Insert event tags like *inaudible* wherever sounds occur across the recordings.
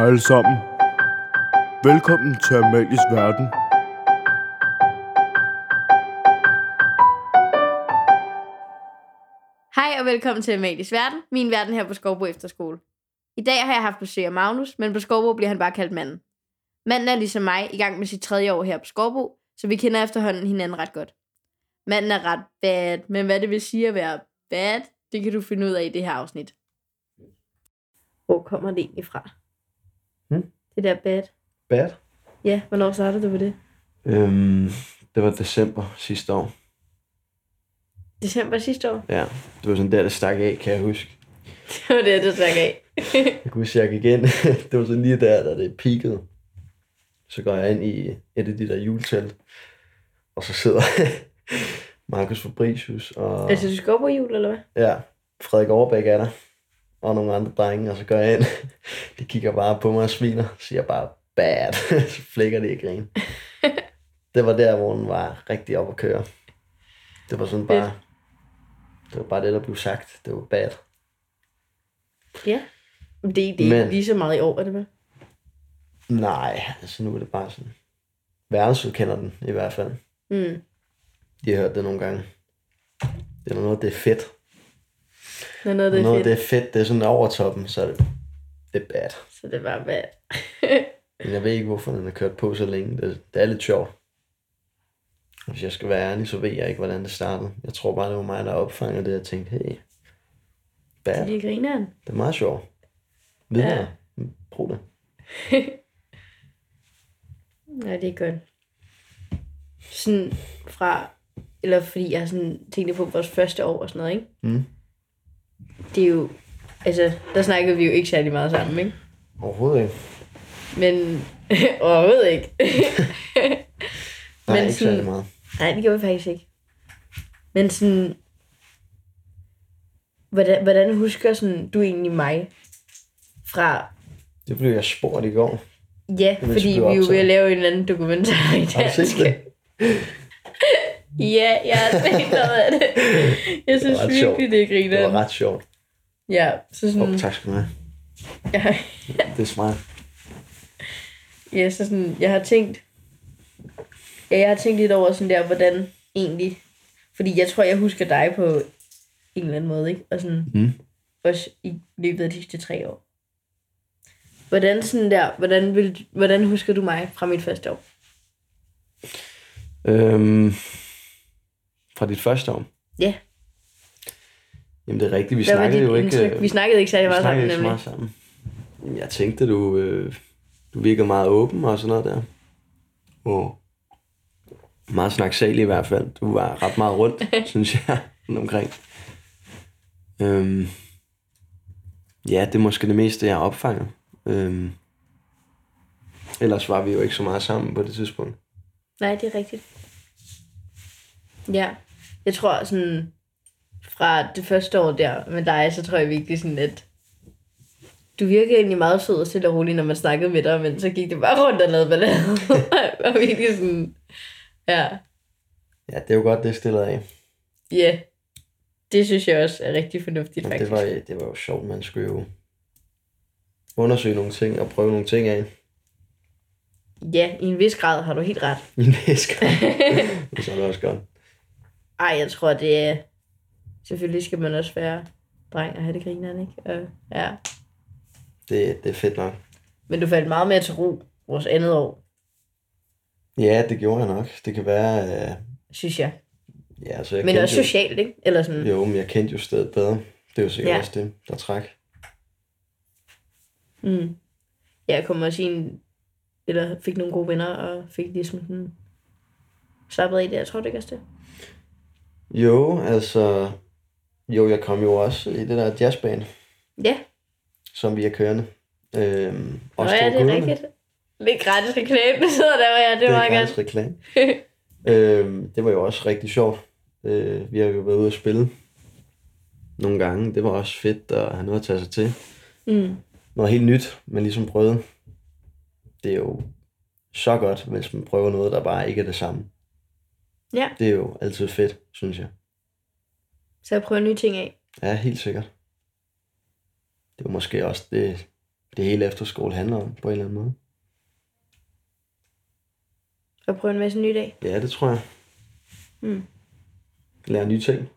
Hej alle sammen. Velkommen til Amalies Verden. Hej og velkommen til Amalies Verden, min verden her på Skovbo Efterskole. I dag har jeg haft besøg af Magnus, men på Skovbo bliver han bare kaldt manden. Manden er ligesom mig i gang med sit tredje år her på Skovbo, så vi kender efterhånden hinanden ret godt. Manden er ret bad, men hvad det vil sige at være bad, det kan du finde ud af i det her afsnit. Hvor kommer det egentlig fra? Hmm? Det der bad. Bad? Ja, hvornår startede du på det? Øhm, det var december sidste år. December sidste år. Ja, det var sådan der, det stak af, kan jeg huske. *laughs* Det var det, det stak af. *laughs* Jeg kan huske, jeg gik ind. *laughs* det var sådan lige der, da det peakede. Så går jeg ind i et af de der juletelt. Og så sidder Markus Fabricius og altså, du skal på jul, eller hvad? ja, Frederik Overbæk er der. Og nogle andre drenge. Og så går jeg ind. *laughs* De kigger bare på mig og smiler. Siger bare, bad. *laughs* så flækker det i grin. *laughs* Det var der, hvor den var rigtig op at køre. Det var sådan bare... Det var bare det, der blev sagt. Det var bad. Ja. Det, det er Men- ikke lige så meget i år, er det hvad? Nej, altså nu er det bare sådan... Værelset kender den i hvert fald. Mm. De har hørt det nogle gange. Det er noget, det er fedt. Når noget, det er noget, fedt, det er fedt, det er sådan over toppen, så er det, det er bad. så det er bare bad. *laughs* Men jeg ved ikke, hvorfor den har kørt på så længe. Det, det er lidt sjovt. Hvis jeg skal være ærlig, så ved jeg ikke, hvordan det startede. Jeg tror bare, det var mig, der opfangede det og tænkte, hey, bad, Det griner han. det er meget sjovt. Videre. Ja. Brug det. *laughs* Ja, det er godt. Sådan fra, eller fordi jeg sådan tænkt på vores første år og sådan noget, ikke? Mm. Det er jo, altså, der snakkede vi jo ikke særlig meget sammen, ikke? Overhovedet ikke. Men, *laughs* overhovedet ikke. *laughs* Nej, Men ikke sådan- særlig meget. Nej, det gjorde vi faktisk ikke. Men sådan, hvordan, hvordan husker sådan, du egentlig mig fra Det blev jeg spurgt i går. Ja, fordi vi er jo ved at lave en eller anden dokumentar i Har du set dansk. det? *laughs* Ja, jeg har set noget af det. Jeg synes ret virkelig, sjovt. det er Det var griner. ret sjovt. Ja, så Oh, sådan, tak skal du have. ja, *laughs* Det er smart. ja, så sådan, jeg har tænkt, ja, jeg har tænkt lidt over sådan der, hvordan egentlig, fordi jeg tror, jeg husker dig på en eller anden måde, ikke? Og sådan, Mm. også i løbet af de sidste tre år. Hvordan sådan der, hvordan, vil, hvordan husker du mig fra mit første år? Øhm, fra dit første år? Ja. Jamen det er rigtigt, vi Hvad snakkede jo ikke... indtryk? øh, Vi snakkede ikke særlig vi meget sammen, snakkede ikke så nemlig. meget sammen. Jamen, jeg tænkte, du, øh, du virkede meget åben og sådan noget der. Og meget snaksalig i hvert fald. Du var ret meget rundt, *laughs* synes jeg, omkring. Øhm, ja, det er måske det meste, jeg har opfanget. Øhm, ellers var vi jo ikke så meget sammen på det tidspunkt. Nej, det er rigtigt. Ja, jeg tror sådan, fra det første år der med dig, så tror jeg virkelig sådan, at du virkede egentlig meget sød og stille og rolig, når man snakkede med dig, men så gik det bare rundt og lavede ballade. *laughs* og virkelig sådan, ja, Ja, det er jo godt, det er stillet af. ja. Det synes jeg også er rigtig fornuftigt, Men faktisk. det var, det var jo sjovt, man skulle jo undersøge nogle ting og prøve nogle ting af. Ja, i en vis grad har du helt ret. I en vis grad. *laughs* det er så også godt. Ej, jeg tror, det er... Selvfølgelig skal man også være dreng og have det grineren, ikke? Og, ja. Det, det er fedt nok. Men du faldt meget mere til ro vores andet år, Ja, det gjorde jeg nok. Det kan være... Øh, synes jeg. ja, altså, jeg Men også jo, socialt, ikke? Eller sådan. Jo, men jeg kendte jo stedet bedre. Det er jo sikkert Ja. også det, der træk. Mm. Ja, jeg kom også i en... Eller fik nogle gode venner, og fik ligesom sådan... Slappet af det, jeg tror det er også det. Jo, altså... Jo, jeg kom jo også i det der jazzband, Ja, som vi er kørende. Øhm, Nå også ja, to det er rigtigt. Lidt gratis reklame, det *laughs* sidder der, hvor jeg, det, det var er gratis godt. reklame. *laughs* øhm, det var jo også rigtig sjovt. Øh, vi har jo været ude at spille nogle gange. Det var også fedt at have noget at tage sig til. Mm. Noget helt nyt, men ligesom prøvet. Det er jo så godt, hvis man prøver noget, der bare ikke er det samme. Ja, Det er jo altid fedt, synes jeg. Så jeg prøver nye ting af. Ja, helt sikkert. Det var måske også det, det hele efterskole handler om, på en eller anden måde. Og prøve en masse nye dag. Ja, det tror jeg. Mm. Lære nye ting.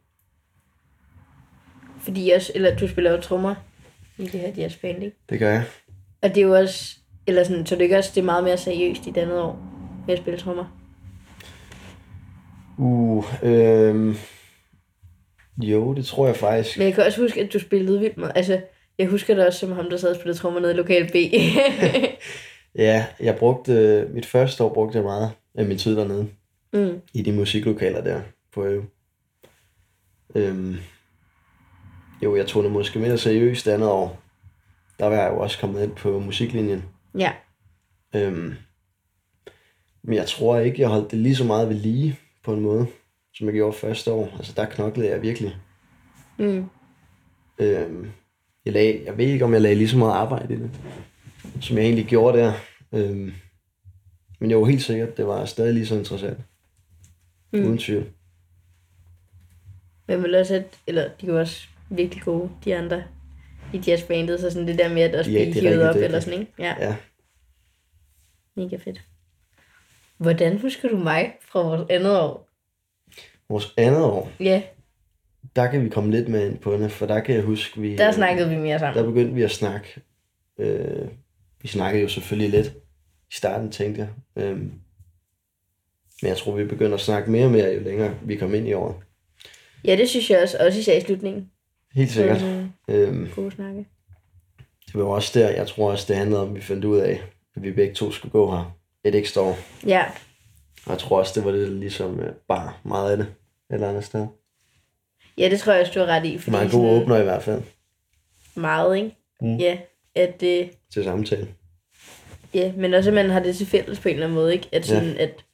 Fordi også, eller du spiller jo trommer i det her jazzband, ikke? Det gør jeg. Og det er jo også, eller sådan, så det er ikke også, det er meget mere seriøst i det andet år med at spille trommer. Uh, øhm, jo, det tror jeg faktisk. Men jeg kan også huske, at du spillede vildt meget. Altså, jeg husker det også som ham, der sad og spillede trommer nede i lokal B. *laughs* *laughs* Ja, jeg brugte, mit første år brugte jeg meget af min tid dernede. mm. i de musiklokaler der på øve. Øhm, jo, jeg tog det måske mere seriøst det andet år. Der var jeg jo også kommet ind på musiklinjen. Ja. Øhm, men jeg tror ikke, jeg holdt det lige så meget ved lige på en måde, som jeg gjorde første år. Altså der knoklede jeg virkelig. Mm. Øhm, jeg, lagde, jeg ved ikke, om jeg lagde lige så meget arbejde i det, som jeg egentlig gjorde der. Øhm, men jeg var helt sikkert, det var stadig lige så interessant. Mm. Uden tvivl. Men vel også, at, eller de jo også virkelig gode, de andre i jazzbandet, så sådan det der med at også Ja, blive hivet op, dygtige. eller sådan, ikke? Ja, Ja. mega fedt. Hvordan husker du mig fra vores andet år? Vores andet år, Ja, der kan vi komme lidt med ind på det, for der kan jeg huske, vi, der snakkede vi mere sammen. der begyndte vi at snakke. Øh, vi snakkede jo selvfølgelig lidt i starten, tænkte jeg. Øh, men jeg tror, vi begynder at snakke mere og mere, jo længere vi kom ind i året. Ja, det synes jeg også, også især i slutningen. Helt sikkert. Mm, Øh, gode snakke. det var også der, jeg tror også, det handlede om, at vi fandt ud af, at vi begge to skulle gå her et ekstra år. Ja, Og jeg tror også, det var det ligesom øh, bare meget af det et eller andet sted. ja, det tror jeg også, du har ret i. Fordi en god åbner i hvert fald Meget, ikke? Mm. Ja, at det... til samtale. Ja, men også at man har det til fælles på en eller anden måde, ikke? At sådan, ja. at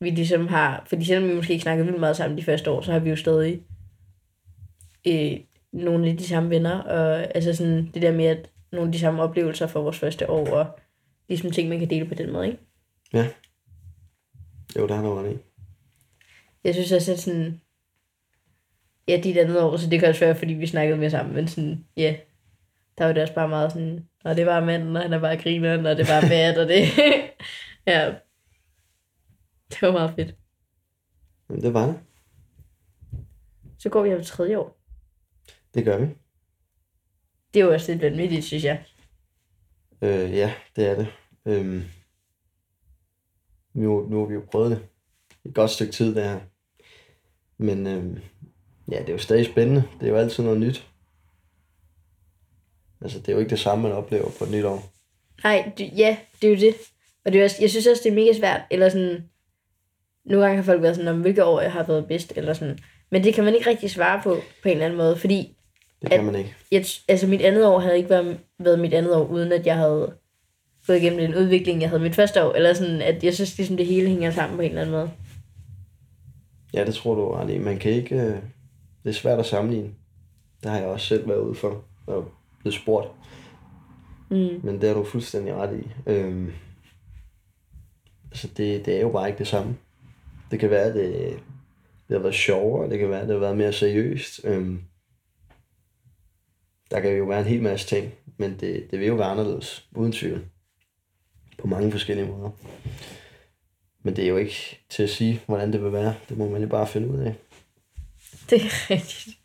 vi ligesom har... Fordi selvom vi måske ikke snakker vildt meget sammen de første år, så har vi jo stadig øh, nogle af de samme venner, og altså sådan det der med, at nogle af de samme oplevelser for vores første år, og ligesom ting, man kan dele på den måde, ikke? Jo, der har du ret i. Jeg synes også, at sådan... Ja, dit andet år, så det kan også være, fordi vi snakkede mere sammen, men sådan, ja, der var det også bare meget sådan, og det var manden, og han er bare grineren, og det var *laughs* bad, og det, *laughs* ja, det var meget fedt. Men det var det. Så går vi til tredje år. Det gør vi. Det er jo også lidt vanvittigt, synes jeg. Øh, ja, det er det. Øhm, nu, nu har vi jo prøvet det et godt stykke tid der her. Men øhm, ja, det er jo stadig spændende. Det er jo altid noget nyt. Altså, det er jo ikke det samme, man oplever på et nyt år. Nej, ja, det er jo det. Og det er også, jeg synes også, det er mega svært, eller sådan, nogle gange har folk været sådan, om hvilke år jeg har været bedst, eller sådan. Men det kan man ikke rigtig svare på, på en eller anden måde, fordi Det kan man ikke. jeg, altså mit andet år havde ikke været, været mit andet år, uden at jeg havde gået igennem den udvikling, jeg havde mit første år. Eller sådan, at jeg synes ligesom, det hele hænger sammen på en eller anden måde. Ja, det tror du ret i. Man kan ikke... Øh, det er svært at sammenligne. Det har jeg også selv været ude for. Og blevet spurgt. Mm. Men det har du fuldstændig ret i. Øhm, altså det, det er jo bare ikke det samme. Det kan være, at det, det har været sjovere, det kan være, at det har været mere seriøst. Øhm, der kan jo være en hel masse ting, men det, det vil jo være anderledes, uden tvivl. På mange forskellige måder. Men det er jo ikke til at sige, hvordan det vil være. Det må man jo bare finde ud af. *laughs* Det er rigtigt.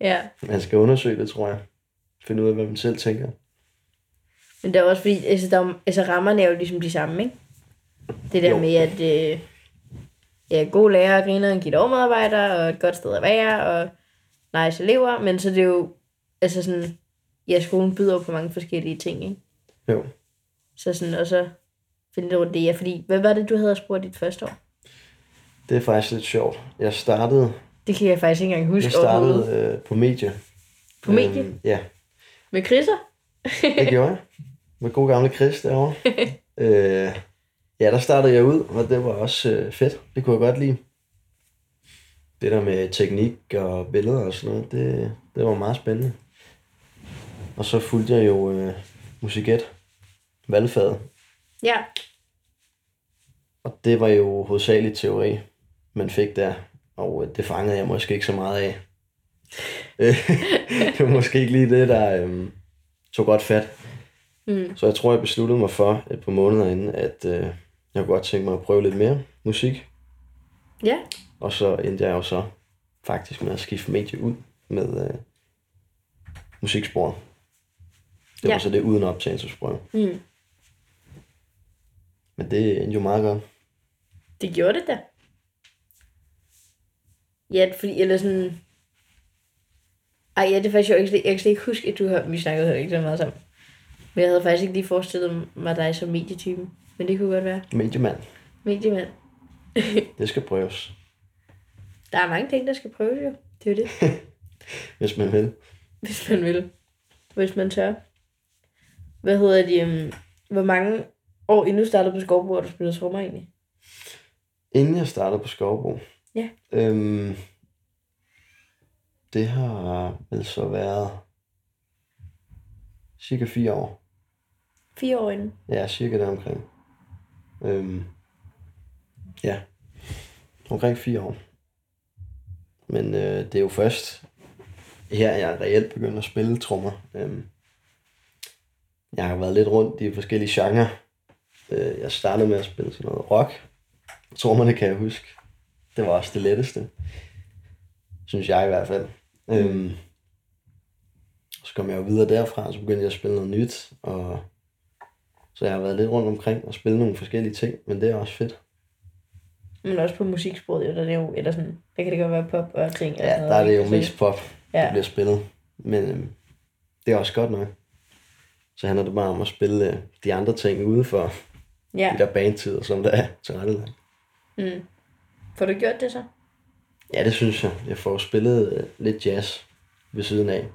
ja. Man skal undersøge det, tror jeg. Finde ud af, hvad man selv tænker. Men det er også fordi, altså, der, er altså rammerne er jo ligesom de samme, ikke? Det der Jo. med, at øh, ja, gode lærere, griner, en givet medarbejder, og et godt sted at være, og nice elever, men så er det jo, altså sådan, ja, skolen byder på mange forskellige ting, ikke? Jo. Så sådan, og så det, ja, fordi, hvad var det, du havde spurgt dit første år? Det er faktisk lidt sjovt. Jeg startede, Det kan jeg faktisk ikke engang huske jeg startede øh, på medie. På medie? Øhm, ja, Med Chrisser? det gjorde jeg. Med god gamle Chris derovre. *laughs* øh, ja, der startede jeg ud, og det var også øh, fedt. Det kunne jeg godt lide. Det der med teknik og billeder og sådan noget, det, det var meget spændende. Og så fulgte jeg jo øh, musiket, valgfaget. Ja. Og det var jo hovedsageligt teori, man fik der. Og øh, det fangede jeg måske ikke så meget af. *laughs* Det var måske ikke lige det, der øhm, tog godt fat. Mm. Så jeg tror, jeg besluttede mig for et par måneder inden, at øh, jeg kunne godt tænke mig at prøve lidt mere musik. Ja. Og så endte jeg jo så faktisk med at skifte medie ud med øh, musiksporet. Det var Ja. så det uden optagelsesprøve. Mm. Men det endte jo meget godt. Det gjorde det da. Ja, fordi, eller sådan... Ej, ja, det er faktisk jo ikke, jeg kan slet ikke huske, at du har, vi snakkede heller ikke så meget sammen. Men jeg havde faktisk ikke lige forestillet mig dig som medietypen. Men det kunne godt være. Mediemand, Mediemand. *laughs* det skal prøves, Der er mange ting, der skal prøves jo. Det er jo det, *laughs* hvis man vil. hvis man vil. Hvis man tør. Hvad hedder de? Um, hvor mange år inden du startede på Skovbo, har du spillet trommer egentlig? Inden jeg startede på Skovbo, Ja. øhm, det har vel så været cirka fire år. Fire år inden. Ja, cirka der omkring. Øhm, ja, omkring fire år. Men øh, det er jo først her, jeg reelt begyndt at spille trommer. Øhm, jeg har været lidt rundt i forskellige genrer. Øh, jeg startede med at spille sådan noget rock. Trommerne kan jeg huske. Det var også det letteste. Synes jeg i hvert fald. Øhm, så kom jeg jo videre derfra, så begyndte jeg at spille noget nyt. Og så jeg har været lidt rundt omkring og spillet nogle forskellige ting, men det er også fedt. Men også på musiksporet, jo, der er det jo, eller sådan, der kan det godt være pop og ting. Ja, noget, der er det jo ikke? Så- mest pop, der Ja, bliver spillet. Men øhm, det er også godt nok. Så handler det bare om at spille øh, de andre ting ude for ja. de der bandtider, som der er tilrettelagt. Mm. Får du gjort det så? Ja, det synes jeg. Jeg får spillet øh, lidt jazz ved siden af.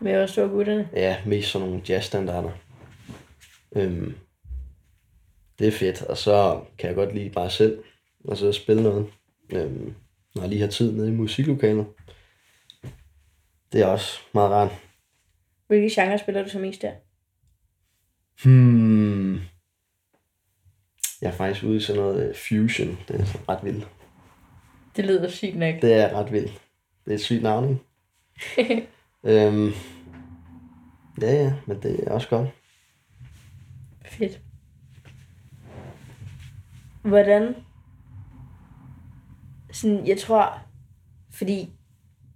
Med at stå gutterne? Ja, mest sådan nogle jazzstandarder. Øhm, det er fedt, og så kan jeg godt lide bare selv og så spille noget, øhm, når jeg lige har tid nede i musiklokalet. Det er også meget rart. Hvilke genre spiller du så mest der? Hmm. Jeg er faktisk ude i sådan noget øh, fusion. Det er ret vildt. Det lyder sygt nok. Det er ret vildt. Det er et sygt navn, ikke? *laughs* øhm, ja, ja, men det er også godt. Fedt. Hvordan? Sådan, jeg tror, fordi,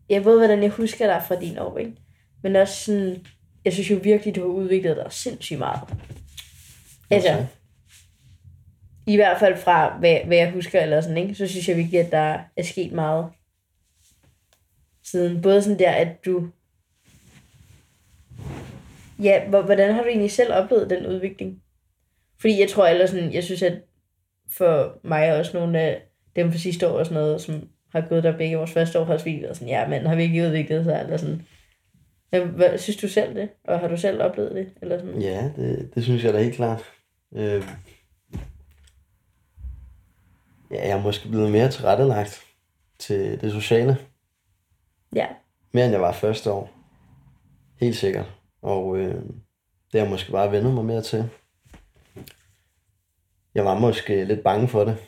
jeg ved, hvordan jeg husker dig fra din år, ikke? Men også sådan, jeg synes jo virkelig, du har udviklet dig sindssygt meget. Altså, Okay i hvert fald fra, hvad, hvad jeg husker, eller sådan, ikke? Så synes jeg virkelig, at der er sket meget. Siden, både sådan der, at du... Ja, hvordan har du egentlig selv oplevet den udvikling? Fordi jeg tror ellers sådan, jeg synes, at for mig og også nogle af dem fra sidste år og sådan noget, som har gået der begge vores første år, har også været sådan, ja, men har virkelig udviklet sig, eller sådan. Men, hvad, synes du selv det? Og har du selv oplevet det? Eller sådan? Ja, det, det synes jeg da helt klart. Øh, ja, jeg er måske blevet mere tilrettelagt til det sociale, Ja. mere end jeg var første år. Helt sikkert. Og øh, det har jeg måske bare vendet mig mere til. Jeg var måske lidt bange for det.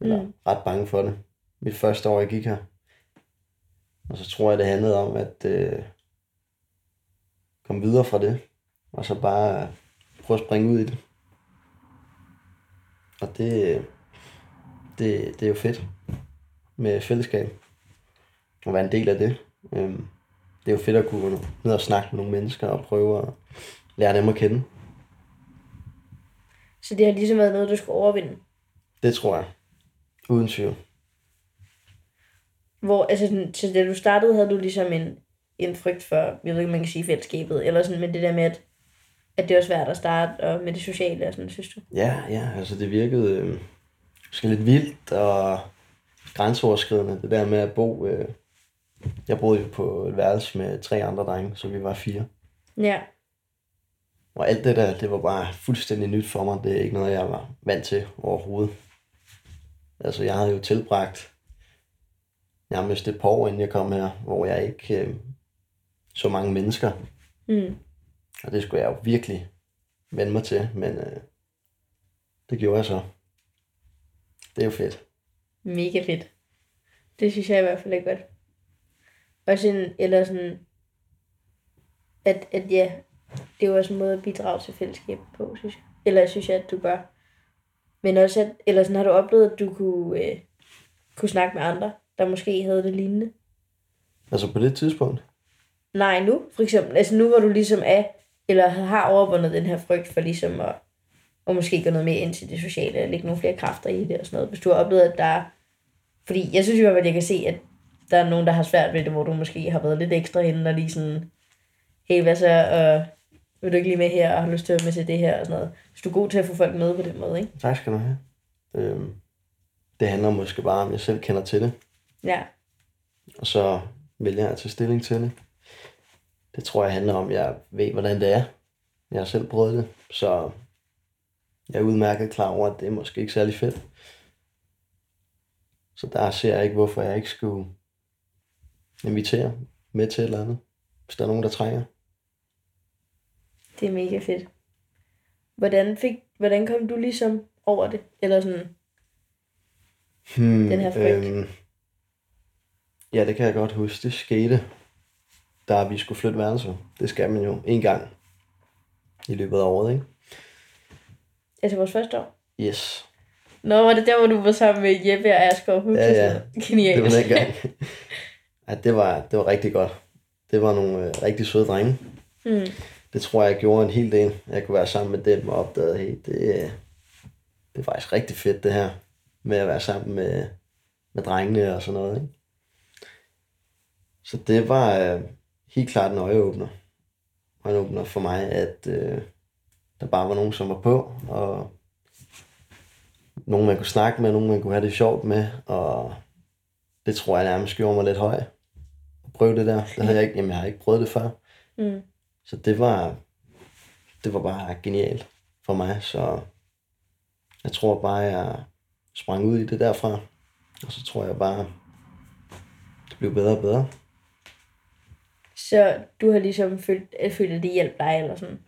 Eller Mm. ret bange for det. Mit første år, jeg gik her. Og så tror jeg, det handlede om at øh, komme videre fra det. Og så bare prøve at springe ud i det. Og det, det, det er jo fedt med fællesskab. At være en del af det. Øhm, det er jo fedt at kunne ned og snakke med nogle mennesker og prøve at lære dem at kende. Så det har ligesom været noget, du skulle overvinde. Det tror jeg. Uden tvivl. Hvor, altså, sådan, så da du startede, havde du ligesom en, en frygt for, jeg ved ikke, man kan sige fællesskabet, eller sådan, men det der med, at, at det var svært at starte, og med det sociale og sådan, synes du? Ja, ja, altså det virkede øh, måske lidt vildt og grænseoverskridende, det der med at bo. Øh, jeg boede jo på et værelse med tre andre drenge, så vi var fire. Ja. Og alt det der, det var bare fuldstændig nyt for mig. Det er ikke noget, jeg var vant til overhovedet. Altså, jeg havde jo tilbragt nærmest et par år, inden jeg kom her, hvor jeg ikke øh, så mange mennesker. Mm. Og det skulle jeg jo virkelig vende mig til, men øh, det gjorde jeg så. Det er jo fedt. Mega fedt. Det synes jeg i hvert fald er godt. Og sådan, eller sådan, at, at ja, det er jo også en måde at bidrage til fællesskabet på, synes jeg. Eller synes jeg, at du gør. Men også, at, eller sådan har du oplevet, at du kunne, øh, kunne snakke med andre, der måske havde det lignende? Altså på det tidspunkt? Nej, nu for eksempel. Altså nu, hvor du ligesom er, eller har overvundet den her frygt for ligesom at, at måske gå noget mere ind til det sociale, og lægge nogle flere kræfter i det og sådan noget. Hvis du har oplevet, at der er... Fordi jeg synes i hvert fald, at jeg kan se, at der er nogen, der har svært ved det, hvor du måske har været lidt ekstra henne, og lige sådan, hey, hvad så, og vil du ikke lige med her, og har lyst til at være med til det her, og sådan noget. Hvis du er god til at få folk med på den måde, ikke? Tak skal du have. Øhm, det handler måske bare om, jeg selv kender til det, Ja, og så vælger jeg at tage stilling til det. Det tror jeg handler om, at jeg ved, hvordan det er. Jeg har selv prøvet det, så jeg er udmærket klar over, at det er måske ikke særlig fedt. Så der ser jeg ikke, hvorfor jeg ikke skulle invitere med til et eller andet, hvis der er nogen, der trænger. det er mega fedt. Hvordan, fik, hvordan kom du ligesom over det? Eller sådan, Hmm, Den her frygt. Øhm, ja, det kan jeg godt huske. Det skete, da vi skulle flytte værelser. Det skal man jo en gang i løbet af året, ikke? Altså vores første år? Yes, Nå, var det der, hvor du var sammen med Jeppe og Asger og Hugo? Ja, ja. Genialt. det var den gang. ja, det var, det var rigtig godt. Det var nogle øh, rigtig søde drenge. Mm. Det tror jeg gjorde en hel del. Jeg kunne være sammen med dem og opdage, hey, det, det er faktisk rigtig fedt det her. Med at være sammen med, med drengene og sådan noget. Ikke? Så det var øh, helt klart en øjeåbner. Og en åbner for mig, at øh, der bare var nogen, som var på. Og nogen, man kunne snakke med, nogen, man kunne have det sjovt med. Og det tror jeg nærmest gjorde mig lidt høj. At prøve det der. Det havde jeg ikke, jamen, jeg har ikke prøvet det før. Mm. Så det var, det var bare genialt for mig, så jeg tror bare, jeg sprang ud i det derfra, og så tror jeg bare, det blev bedre og bedre. Så du har ligesom følt, følt at det hjalp dig, eller sådan?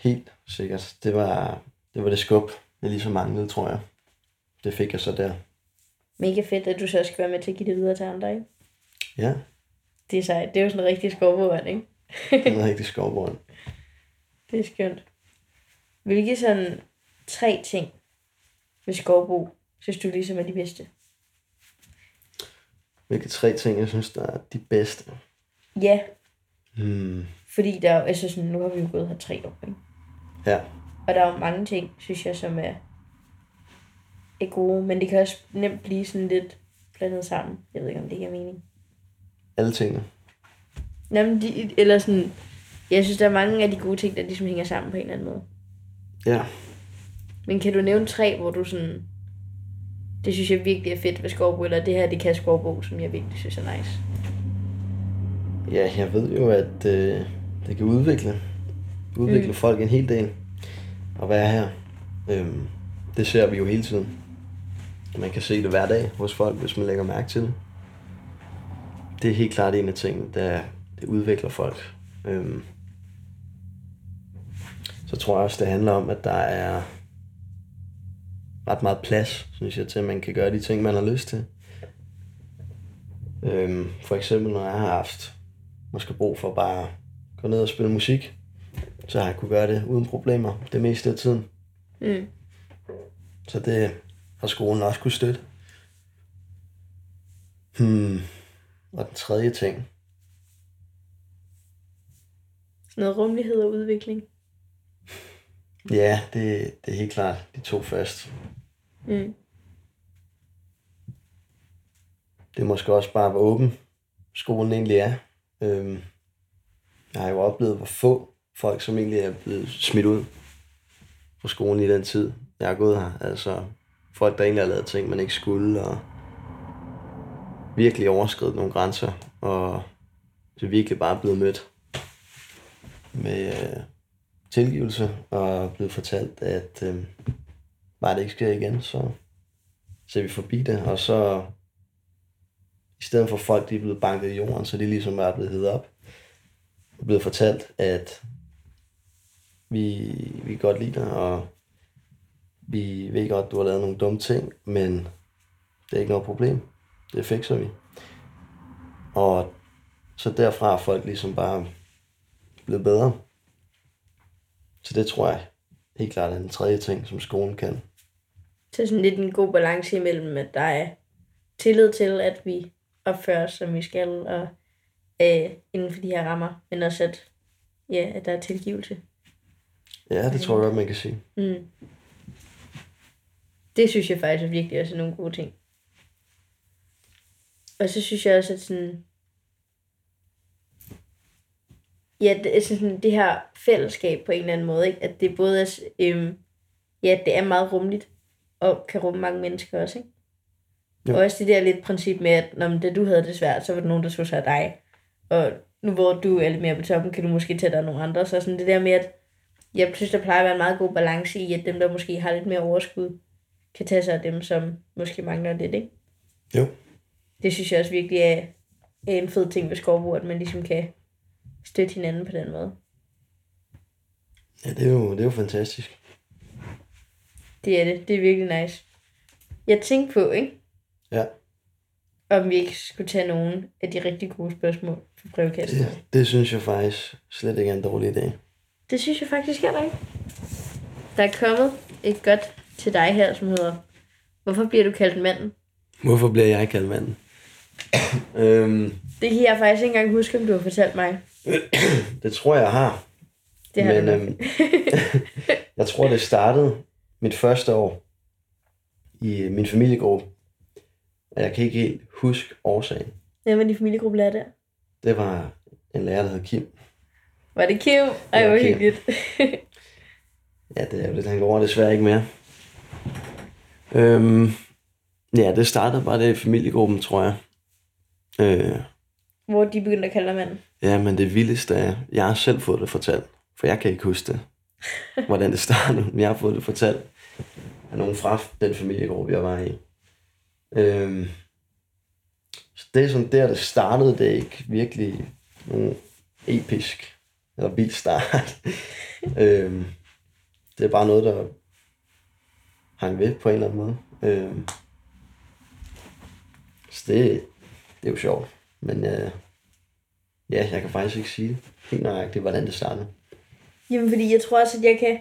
Helt sikkert. Det var det, var det skub, jeg ligesom manglede, tror jeg. Det fik jeg så der. Mega fedt, at du så skal være med til at give det videre til andre, ikke? Ja, Det er sejt. Det er jo sådan en rigtig skovbord, ikke? det var rigtig skovbrønd. *laughs* Det er skønt. Hvilke sådan tre ting ved skovbo, synes du ligesom er de bedste? Hvilke tre ting, jeg synes, der er de bedste? Ja, Hmm. fordi der er altså sådan, nu har vi jo gået her tre år, ikke? Ja, Og der er jo mange ting, synes jeg, som er, er gode, men det kan også nemt blive sådan lidt blandet sammen. Jeg ved ikke, om det giver mening. alle tingene. Jamen, de, eller sådan, jeg synes, der er mange af de gode ting, der ligesom hænger sammen på en eller anden måde. Ja, Men kan du nævne tre, hvor du sådan, det synes jeg virkelig er fedt ved skovbo, eller det her, det kan skovbo, som jeg virkelig synes er nice. Ja, jeg ved jo, at øh, det kan udvikle, udvikle Mm. folk en hel del at være her. Øhm, det ser vi jo hele tiden. Man kan se det hver dag hos folk, hvis man lægger mærke til det. Det er helt klart en af tingene, der det udvikler folk. Øhm, så tror jeg også, det handler om, at der er ret meget plads, synes jeg, til at man kan gøre de ting, man har lyst til. Øhm, for eksempel, når jeg har haft måske brug for bare at gå ned og spille musik, så har jeg kunne gøre det uden problemer det meste af tiden. Mm. Så det har skolen også kunne støtte. Hmm. Og den tredje ting. Noget rummelighed og udvikling. Ja, det, det er helt klart de to først. Mm. Det er måske også bare, hvor åben skolen egentlig er. Øhm, jeg har jo oplevet, hvor få folk, som egentlig er blevet smidt ud fra skolen i den tid, jeg har gået her. Altså folk, der egentlig har lavet ting, man ikke skulle, og virkelig overskrevet nogle grænser, og så virkelig bare blevet mødt med øh, tilgivelse, og blevet fortalt, at øh, bare det ikke sker igen, så ser vi forbi det, og så i stedet for folk, de er blevet banket i jorden, så de ligesom er blevet heddet op. Og blevet fortalt, at vi, vi godt lide dig, og vi ved godt, du har lavet nogle dumme ting, men det er ikke noget problem. Det fikser vi. Og så derfra er folk ligesom bare blevet bedre. Så det tror jeg helt klart er den tredje ting, som skolen kan. Så sådan lidt en god balance imellem, at der er tillid til, at vi opfører os, som vi skal, og øh, inden for de her rammer, men også at, ja, at der er tilgivelse. Ja, det tror jeg godt, man kan sige. Mm. Det synes jeg faktisk er virkelig også er nogle gode ting. Og så synes jeg også, at sådan... Ja, det, er sådan, det her fællesskab på en eller anden måde, ikke? at det både er, øhm, ja, det er meget rummeligt, og kan rumme mange mennesker også, ikke? Jo. Og også det der lidt princip med, at når da du havde det svært, så var der nogen, der skulle sig af dig. Og nu hvor du er lidt mere på toppen, kan du måske tage dig nogle andre. Så sådan det der med, at jeg synes, der plejer at være en meget god balance i, at dem, der måske har lidt mere overskud, kan tage sig af dem, som måske mangler lidt, ikke? Jo. Det synes jeg også virkelig er, er en fed ting ved skovbrug, at man ligesom kan støtte hinanden på den måde. Ja, det er jo, det er jo fantastisk. Det er det. Det er virkelig nice. Jeg tænkte på, ikke? Ja, Om vi ikke skulle tage nogle af de rigtig gode spørgsmål fra brevkassen. det, det synes jeg faktisk slet ikke er en dårlig idé. Det synes jeg faktisk heller ikke. Der er kommet et godt til dig her, som hedder, hvorfor bliver du kaldt manden? Hvorfor bliver jeg kaldt manden? *coughs* øhm, Det kan jeg faktisk ikke engang huske, om du har fortalt mig. *coughs* det tror jeg har. Det har Men, du nok. øhm, *laughs* jeg tror, det startede mit første år i min familiegruppe. Og jeg kan ikke helt huske årsagen. Hvem var din familiegruppe lærer der? Det var en lærer, der hed Kim. Var det Kim? Ej, Det hvor hyggeligt. *laughs* Ja, det er jo lidt, han går desværre ikke mere. Øhm, ja, det startede bare det i familiegruppen, tror jeg. Øh, Hvor de begyndte at kalde dig manden. ja, men det vildeste er, jeg har selv fået det fortalt, for jeg kan ikke huske det, hvordan det startede, men jeg har fået det fortalt af nogen fra den familiegruppe, jeg var i. Øhm, så det er sådan der, det startede, det er ikke virkelig nogen episk eller vild start. øhm, det er bare noget, der hang ved på en eller anden måde. Øhm, så det, det er jo sjovt. Men øh, ja, jeg kan faktisk ikke sige helt nøjagtigt, hvordan det startede. Jamen, fordi jeg tror også, at jeg kan...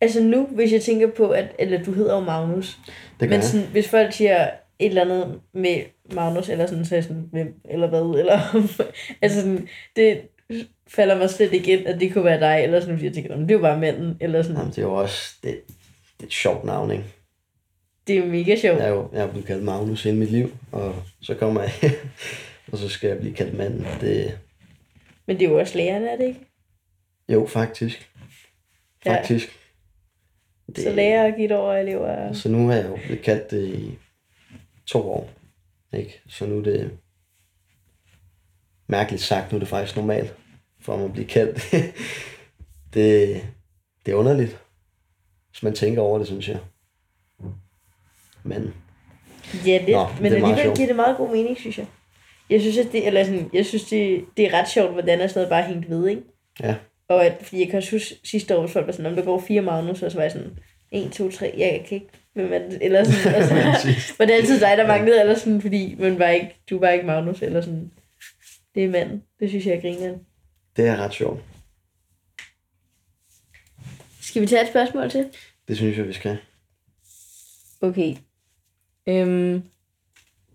Altså nu, hvis jeg tænker på, at... Eller du hedder jo Magnus. Det Men jeg. sådan, hvis folk siger et eller andet med Magnus, eller sådan, så jeg sådan, hvem, eller hvad, eller... *laughs* altså sådan, det falder mig slet ikke ind, at det kunne være dig, eller sådan, fordi jeg tænker, "Nå, men det er jo bare manden, eller sådan. Jamen, det er jo også det, det er et sjovt navn, ikke? Det er jo mega sjovt. Jeg er jo jeg er blevet kaldt Magnus hele mit liv, og så kommer jeg *laughs* og så skal jeg blive kaldt manden. Det, Men det er jo også lærerne, er det ikke? jo, faktisk. Ja. Faktisk. Det... Så lærer og givet over elever. Så nu har jeg jo blevet kaldt det i to år. Ikke? Så nu er det mærkeligt sagt, nu er det faktisk normalt for at blive kaldt. *laughs* det, det er underligt, hvis man tænker over det, synes jeg. Men Ja, det, Nå, men det er alligevel giver det meget god mening, synes jeg. Jeg synes, at det, eller sådan, jeg synes det, det er ret sjovt, hvordan er sådan noget bare hængt ved, ikke? ja, Og at, fordi jeg kan også huske sidste år, folk var sådan, om der går fire Magnus, og så var jeg sådan, 1, 2, 3, jeg kan ikke, er det? Eller sådan, altså, var det altid dig, der manglede, eller sådan, fordi man var ikke, du var ikke Magnus, eller sådan, det er manden. Det synes jeg er grineren. Det er ret sjovt. Skal vi tage et spørgsmål til? Det synes jeg, vi skal. Okay. Øhm,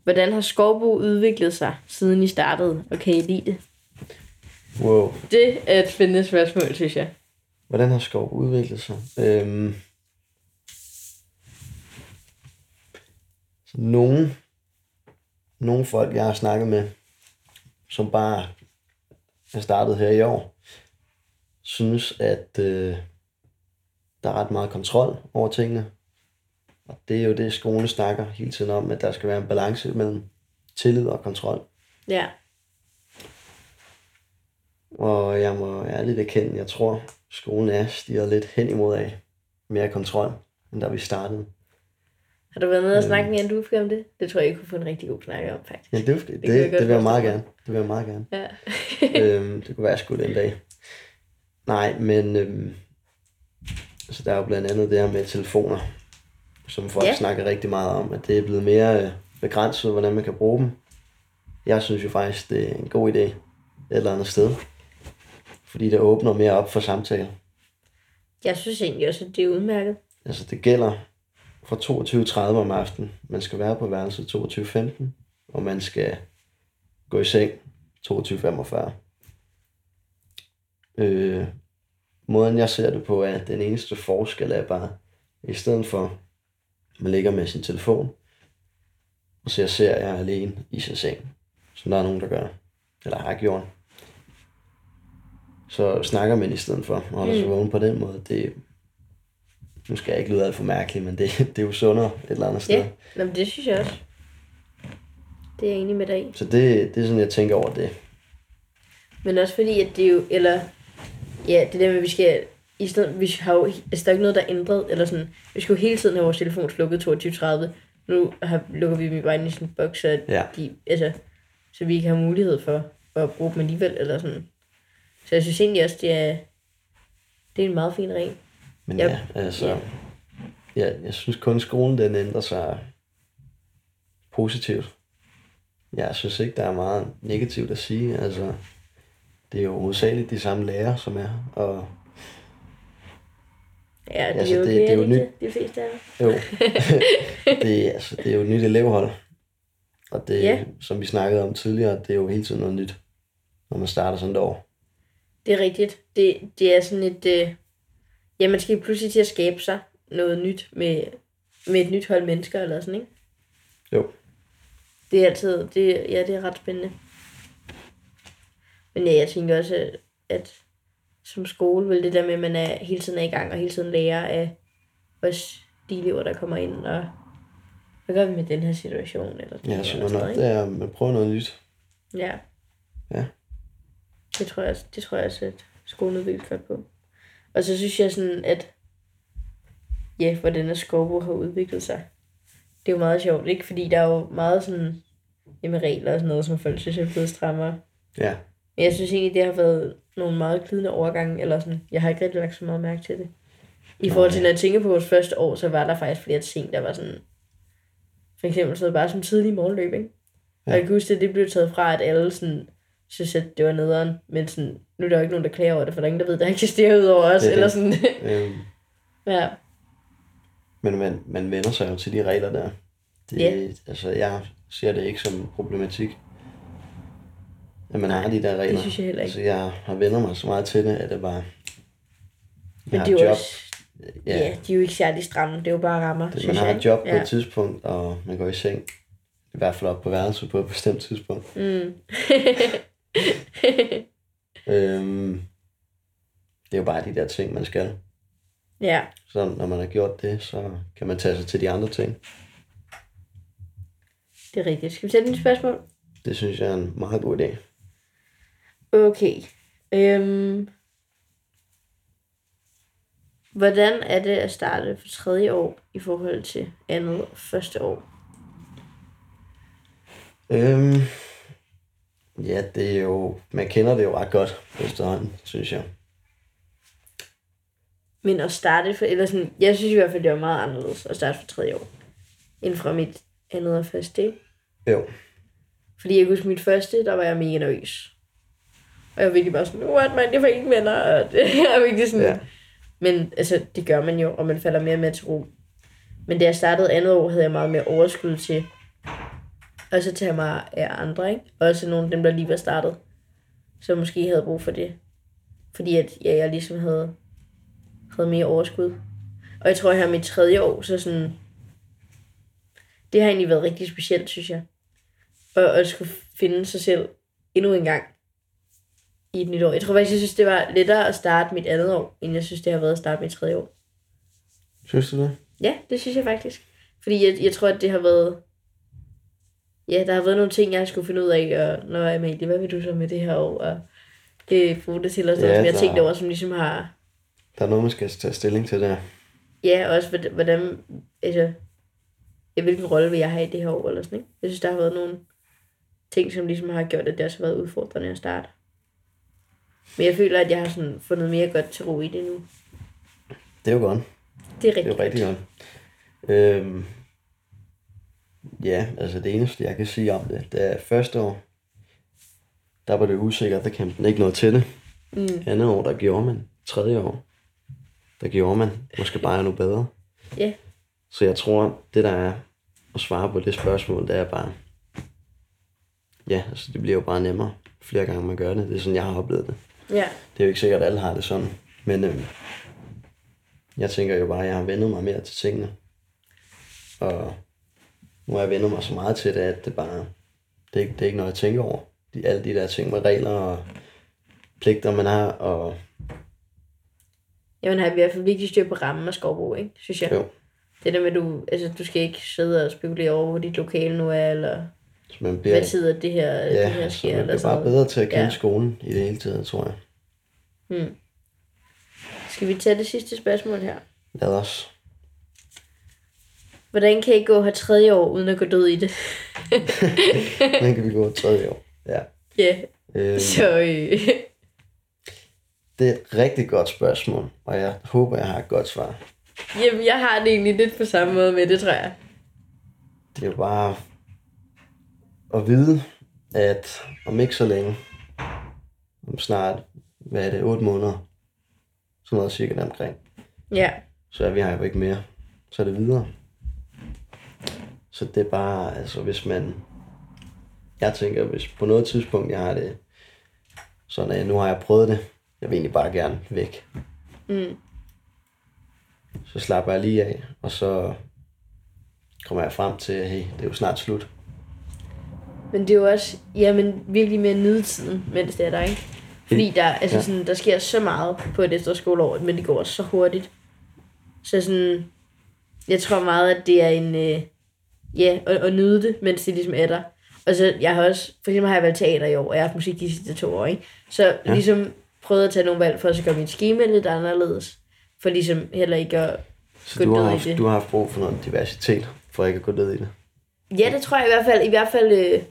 hvordan har Skovbo udviklet sig, siden I startede, og kan I lide det? Wow. Det er et spændende spørgsmål, synes jeg. Hvordan har skov udviklet sig? Øhm, nogle, nogle folk, jeg har snakket med, som bare er startet her i år, synes, at øh, der er ret meget kontrol over tingene. Og det er jo det, skolen snakker hele tiden om, at der skal være en balance mellem tillid og kontrol. Ja. Og jeg må ærligt erkende, jeg tror, skolen er stiget lidt hen imod af mere kontrol, end da vi startede. Har du været nede og Øhm. snakke med en du om det? Det tror jeg, I kunne få en rigtig god snak om, faktisk. Ja, det, det, det, det, vil jeg meget gerne. Det vil jeg meget gerne. Ja. *laughs* øhm, det kunne være sgu en dag. Nej, men øhm, altså, der er jo blandt andet det her med telefoner, som folk Ja. snakker rigtig meget om, at det er blevet mere øh, begrænset, hvordan man kan bruge dem. Jeg synes jo faktisk, det er en god idé et eller andet sted. Fordi det åbner mere op for samtale. Jeg synes egentlig også, at det er udmærket. Altså, det gælder fra 22.30 om aftenen. Man skal være på værelset 22.15, og man skal gå i seng 22.45. Øh, måden, jeg ser det på, er, at den eneste forskel er bare, i stedet for, man ligger med sin telefon, og ser serier alene i sin seng, som der er nogen, der gør, eller har gjort. Så snakker man i stedet for, og holder sig Mm. vågen på den måde. Det, nu skal jeg ikke lyde alt for mærkeligt, men det, det er jo sundere et eller andet sted. Ja, Nå, men det synes jeg også. Det er jeg enig med dig i. Så det, det er sådan, jeg tænker over det. Men også fordi, at det jo, eller, ja, det der med, at vi skal, i stedet, vi har jo, altså der er ikke noget, der er ændret, eller sådan, vi skal jo hele tiden have vores telefon slukket 22.30. Nu har, lukker vi dem bare ind i sådan en boks, så, Ja. de, altså, så vi ikke har mulighed for at bruge dem alligevel, eller sådan. Så jeg synes egentlig også, det er, det er en meget fin regel. Men Yep. ja, altså, ja, jeg synes kun skolen den ændrer sig positivt. Jeg synes ikke, der er meget negativt at sige. Altså, det er jo hovedsageligt de samme lærere, som er. Og Ja, det, Altså, er jo det- det er jo nyt. De fleste af jo, *laughs* det, er, altså, det er jo et nyt elevhold. Og det, Ja. som vi snakkede om tidligere, det er jo hele tiden noget nyt, når man starter sådan et år. Det er rigtigt. Det, det er sådan et... Øh, ja, man skal pludselig til at skabe sig noget nyt med, med et nyt hold mennesker eller sådan, ikke? Jo. Det er altid... Det, ja, det er ret spændende. Men ja, jeg tænker også, at, at som skole vil det der med, at man er hele tiden er i gang og hele tiden lærer af også de elever, der kommer ind, og hvad gør vi med den her situation? Eller sådan Ja, så nok, noget, det er, man prøver noget nyt. Ja. Ja. Det tror jeg, det tror jeg også, at skolen er virkelig godt på. Og så synes jeg sådan, at ja, hvordan er Skovbo har udviklet sig. Det er jo meget sjovt, ikke? Fordi der er jo meget sådan, jamen regler og sådan noget, som folk synes er blevet strammere. Ja, Men jeg synes egentlig, det har været nogle meget glidende overgange, eller sådan, jeg har ikke rigtig lagt så meget mærke til det. I forhold til, når jeg tænker på vores første år, så var der faktisk flere ting, der var sådan, for eksempel sådan noget bare som tidlig morgenløb, ikke? Ja. Og jeg kan huske, at det blev taget fra, at alle sådan, synes, at det var nederen, men sådan, nu er der jo ikke nogen, der klager over det, for der er ingen, der ved, der eksisterer ud over os, Det er eller det. sådan. øhm, *laughs* ja. Men man, man vender sig jo til de regler der. Det, Ja. Altså, jeg ser det ikke som problematik. At man har de der regler. det synes jeg heller ikke. Altså, jeg har vendt mig så meget til det, at det bare... Men det er jo job. også, ja. ja, de er jo ikke særlig stramme, det er jo bare rammer, Det, man har jeg. et job på ja. et tidspunkt, og man går i seng. I hvert fald op på værelset på et bestemt tidspunkt. Mm. *laughs* *laughs* Øhm, det er jo bare de der ting, man skal. ja, Så når man har gjort det, så kan man tage sig til de andre ting. det er rigtigt. Skal vi sætte et spørgsmål? Det synes jeg er en meget god idé. Okay. Øhm. Hvordan er det at starte for tredje år i forhold til andet og første år? Øhm, ja, det er jo... Man kender det jo ret godt efterhånden, synes jeg. Men at starte for, eller sådan, jeg synes i hvert fald, det var meget anderledes at starte for tredje år, end fra mit andet og første. ikke? Jo, Fordi jeg kan huske mit første, der var jeg mega nervøs. Og jeg var virkelig bare sådan, what man, det var ingen venner, og *laughs* det er virkelig sådan. Ja. Men altså, det gør man jo, og man falder mere med til ro. Men da jeg startede andet år, havde jeg meget mere overskud til også at tage mig af andre, ikke? Også nogle af dem, der lige var startet, som måske havde brug for det. Fordi at ja, jeg ligesom havde, havde mere overskud. Og jeg tror, her mit tredje år, så sådan... Det har egentlig været rigtig specielt, synes jeg. Og at skulle finde sig selv endnu en gang i et nyt år. Jeg tror faktisk, jeg synes, det var lettere at starte mit andet år, end jeg synes, det har været at starte mit tredje år. synes du det? Ja, det synes jeg faktisk. Fordi jeg, jeg tror, at det har været... Ja, der har været nogle ting, jeg skulle finde ud af, og når jeg med hvad vil du så med det her år, og det bruge det til, og sådan Ja, noget, som jeg tænkte over, som ligesom har... Der er noget, man skal tage stilling til der. Ja, også hvordan, altså, ja, hvilken rolle vil jeg have i det her år, eller sådan, ikke? Jeg synes, der har været nogle ting, som ligesom har gjort, at det også har været udfordrende at starte. Men jeg føler, at jeg har sådan fundet mere godt til ro i det nu. Det er jo godt. Det er Det er rigtig, rigtig godt. Øhm, ja, altså det eneste, jeg kan sige om det, det er første år, der var det usikkert, der kendte man ikke noget til det. Mm. Andet år, der gjorde man. Tredje år, der gjorde man. Måske bare endnu bedre. Ja. Så jeg tror, det der er at svare på det spørgsmål, det er bare, ja, altså det bliver jo bare nemmere, flere gange man gør det. Det er sådan, jeg har oplevet det. Ja. Det er jo ikke sikkert, at alle har det sådan. Men øhm, jeg tænker jo bare, at jeg har vendet mig mere til tingene. Og nu har jeg vendet mig så meget til det, at det bare, det er, ikke, det er ikke noget, jeg tænker over. De, alle de der ting med regler og pligter, man har, og Jamen har i hvert fald virkelig styr på rammen af skovbrug, ikke? Synes jeg. jo, Det der med, du, altså, du skal ikke sidde og spekulere over, hvor dit lokale nu er, eller så man bliver, hvad tid det her, ja, det her altså, sker, man eller bliver bare noget. bedre til at kende Ja. skolen i det hele taget, tror jeg. Hmm. Skal vi tage det sidste spørgsmål her? Lad os. Hvordan kan I gå her tredje år, uden at gå død i det? *laughs* Den kan vi gå tredje år. Ja. Ja, Øhm, så øh, det er et rigtig godt spørgsmål, og jeg håber, jeg har et godt svar. jamen, jeg har det egentlig lidt på samme måde med det, tror jeg. Det er bare at vide, at om ikke så længe, om snart, hvad er det, 8 måneder, sådan noget cirka omkring, Ja, så er vi her jo ikke mere. Så er det videre. Så det er bare, altså hvis man, jeg tænker, hvis på noget tidspunkt jeg har det, sådan at nu har jeg prøvet det, jeg vil egentlig bare gerne væk. mm. Så slapper jeg lige af, og så kommer jeg frem til, hey, det er jo snart slut. Men det er jo også, jamen, virkelig med at nyde tiden, mens det er der, ikke? Fordi der, altså Ja. sådan, der sker så meget på et efterskoleår, men det går også så hurtigt. Så sådan, jeg tror meget, at det er en, øh, ja, at, at nyde det, mens det ligesom er der. Og så, jeg har også, for eksempel har jeg valgt teater i år, og jeg har haft musik de sidste to år, ikke? Så Ja. ligesom prøvet at tage nogle valg for at så gøre mit schema lidt anderledes. For ligesom heller ikke at Så gå du har, ned i haft, det. du har haft brug for noget diversitet, for ikke at gå ned i det. Ja, det tror jeg i hvert fald. I hvert fald øh,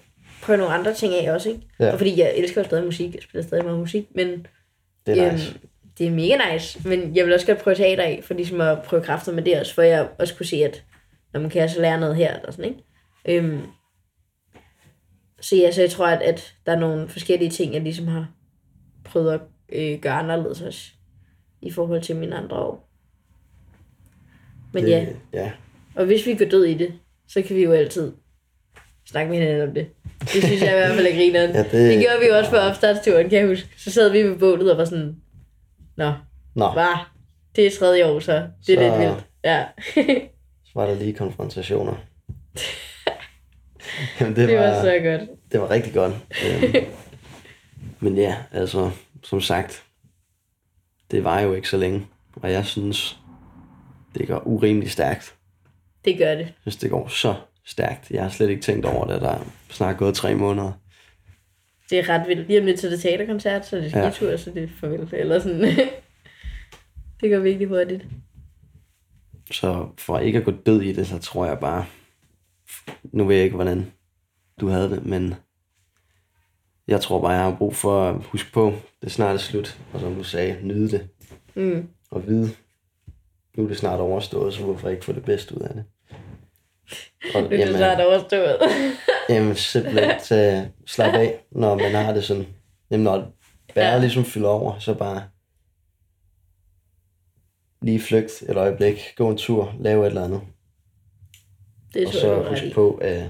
prøve nogle andre ting af også, ikke? Ja. Og fordi jeg elsker jo stadig musik. Jeg spiller stadig meget musik, men Det er øhm, nice. det er mega nice. Men jeg vil også godt prøve teater af, for ligesom at prøve kræfter med det også, for jeg også kunne se, at når man kan jeg så lære noget her, eller sådan, ikke? Øhm, så ja, så jeg tror, at, at der er nogle forskellige ting, jeg ligesom har prøvet at øh, gøre anderledes også, i forhold til mine andre år. Men det, ja, ja. og hvis vi går død i det, så kan vi jo altid snakke med hinanden om det. Det synes jeg i hvert fald er grineren. Ja, det- det gjorde vi jo også på opstartsturen, kan jeg huske. Så sad vi ved bålet og var sådan, Nå, Nå, hvad? Det er tredje år, så det er Så- lidt vildt. Ja, *laughs* var der lige konfrontationer. *laughs* Jamen, det, det var, var så godt. det var rigtig godt. Øhm, *laughs* men ja, altså, som sagt, det var jo ikke så længe. Og jeg synes, det går urimelig stærkt. Det gør det. Jeg synes, det går så stærkt. Jeg har slet ikke tænkt over det, der er snart gået tre måneder. Det er ret vildt. Lige om lidt til det teaterkoncert, så er det Ja. skitur, så det er farvel. Eller sådan. *laughs* det går virkelig hurtigt. Så for ikke at gå død i det, så tror jeg bare, nu ved jeg ikke, hvordan du havde det, men jeg tror bare, jeg har brug for at huske på, det er snart er slut, og som du sagde, nyde det, Mm. og vide, nu er det snart overstået, så hvorfor ikke få det bedste ud af det? Og, Nu er det snart overstået. *laughs* jamen simpelthen til slap af, når man har det sådan, jamen når bæret Ja. ligesom fylder over, så bare lige flygt et øjeblik, gå en tur, lave et eller andet. det og tror så jeg, du har ret husk i. på, at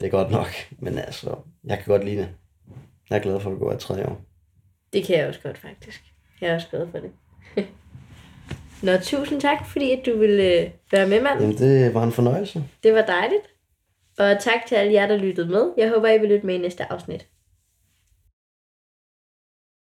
det er godt nok, *laughs* men altså, jeg kan godt lide det. Jeg er glad for at gå af tredje år. Det kan jeg også godt, faktisk. Jeg er også glad for det. *laughs* Nå, tusind tak, fordi at du ville øh, være med, mand. Jamen, det var en fornøjelse. Det var dejligt. Og tak til alle jer, der lyttede med. Jeg håber, I vil lytte med i næste afsnit.